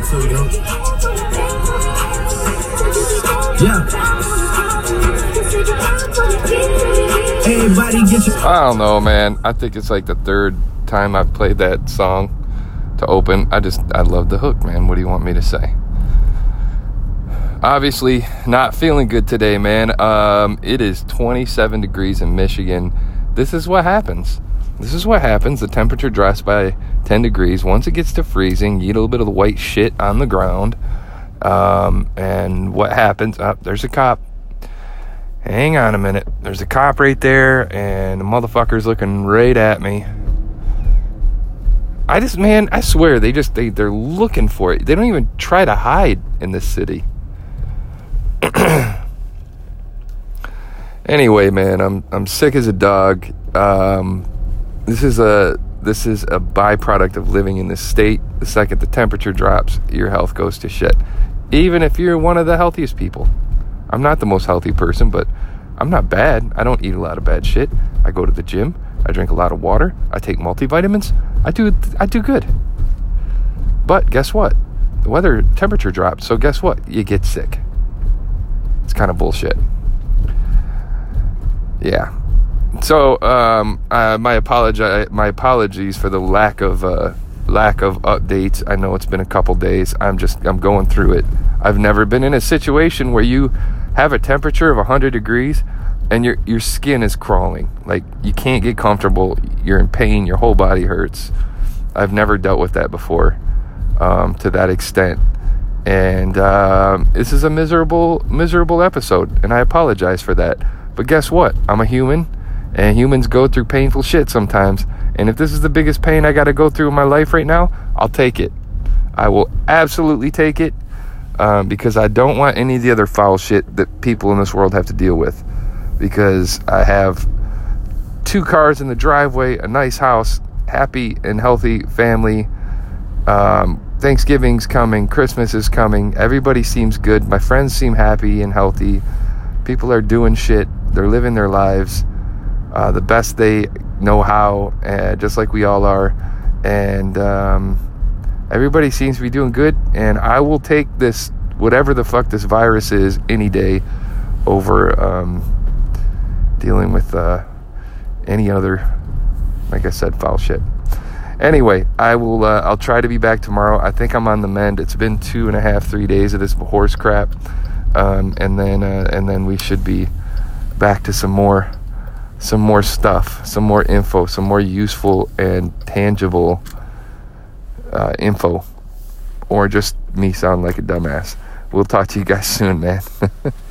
got to, yo. Yeah. Everybody. I don't know, man. I think it's like the third time I've played that song to open. I just, I love the hook, man. What do you want me to say? Obviously, not feeling good today, man. Um, it is 27 degrees in Michigan. This is what happens. This is what happens. The temperature drops by 10 degrees. Once it gets to freezing, you eat a little bit of the white shit on the ground. Um, and what happens? Up oh, there's a cop. Hang on a minute. There's a cop right there, and the motherfucker's looking right at me. I just, man, I swear, they just, they, they're looking for it. They don't even try to hide in this city. anyway, man, I'm I'm sick as a dog. Um, this is a this is a byproduct of living in this state. The second the temperature drops, your health goes to shit. Even if you're one of the healthiest people. I'm not the most healthy person, but I'm not bad. I don't eat a lot of bad shit. I go to the gym. I drink a lot of water. I take multivitamins. I do I do good. But guess what? The weather temperature drops, so guess what? You get sick. It's kind of bullshit. Yeah. So um, uh, my apology, my apologies for the lack of uh, lack of updates. I know it's been a couple days. I'm just I'm going through it. I've never been in a situation where you have a temperature of 100 degrees and your your skin is crawling. Like you can't get comfortable. You're in pain. Your whole body hurts. I've never dealt with that before um, to that extent. And um, this is a miserable, miserable episode, and I apologize for that. But guess what? I'm a human, and humans go through painful shit sometimes. And if this is the biggest pain I got to go through in my life right now, I'll take it. I will absolutely take it um, because I don't want any of the other foul shit that people in this world have to deal with. Because I have two cars in the driveway, a nice house, happy and healthy family. Um, Thanksgiving's coming, Christmas is coming. Everybody seems good. My friends seem happy and healthy. People are doing shit. They're living their lives uh, the best they know how, uh, just like we all are. And um, everybody seems to be doing good. And I will take this, whatever the fuck this virus is, any day over um, dealing with uh, any other, like I said, foul shit. Anyway, I will. Uh, I'll try to be back tomorrow. I think I'm on the mend. It's been two and a half, three days of this horse crap, um, and then uh, and then we should be back to some more, some more stuff, some more info, some more useful and tangible uh, info, or just me sound like a dumbass. We'll talk to you guys soon, man.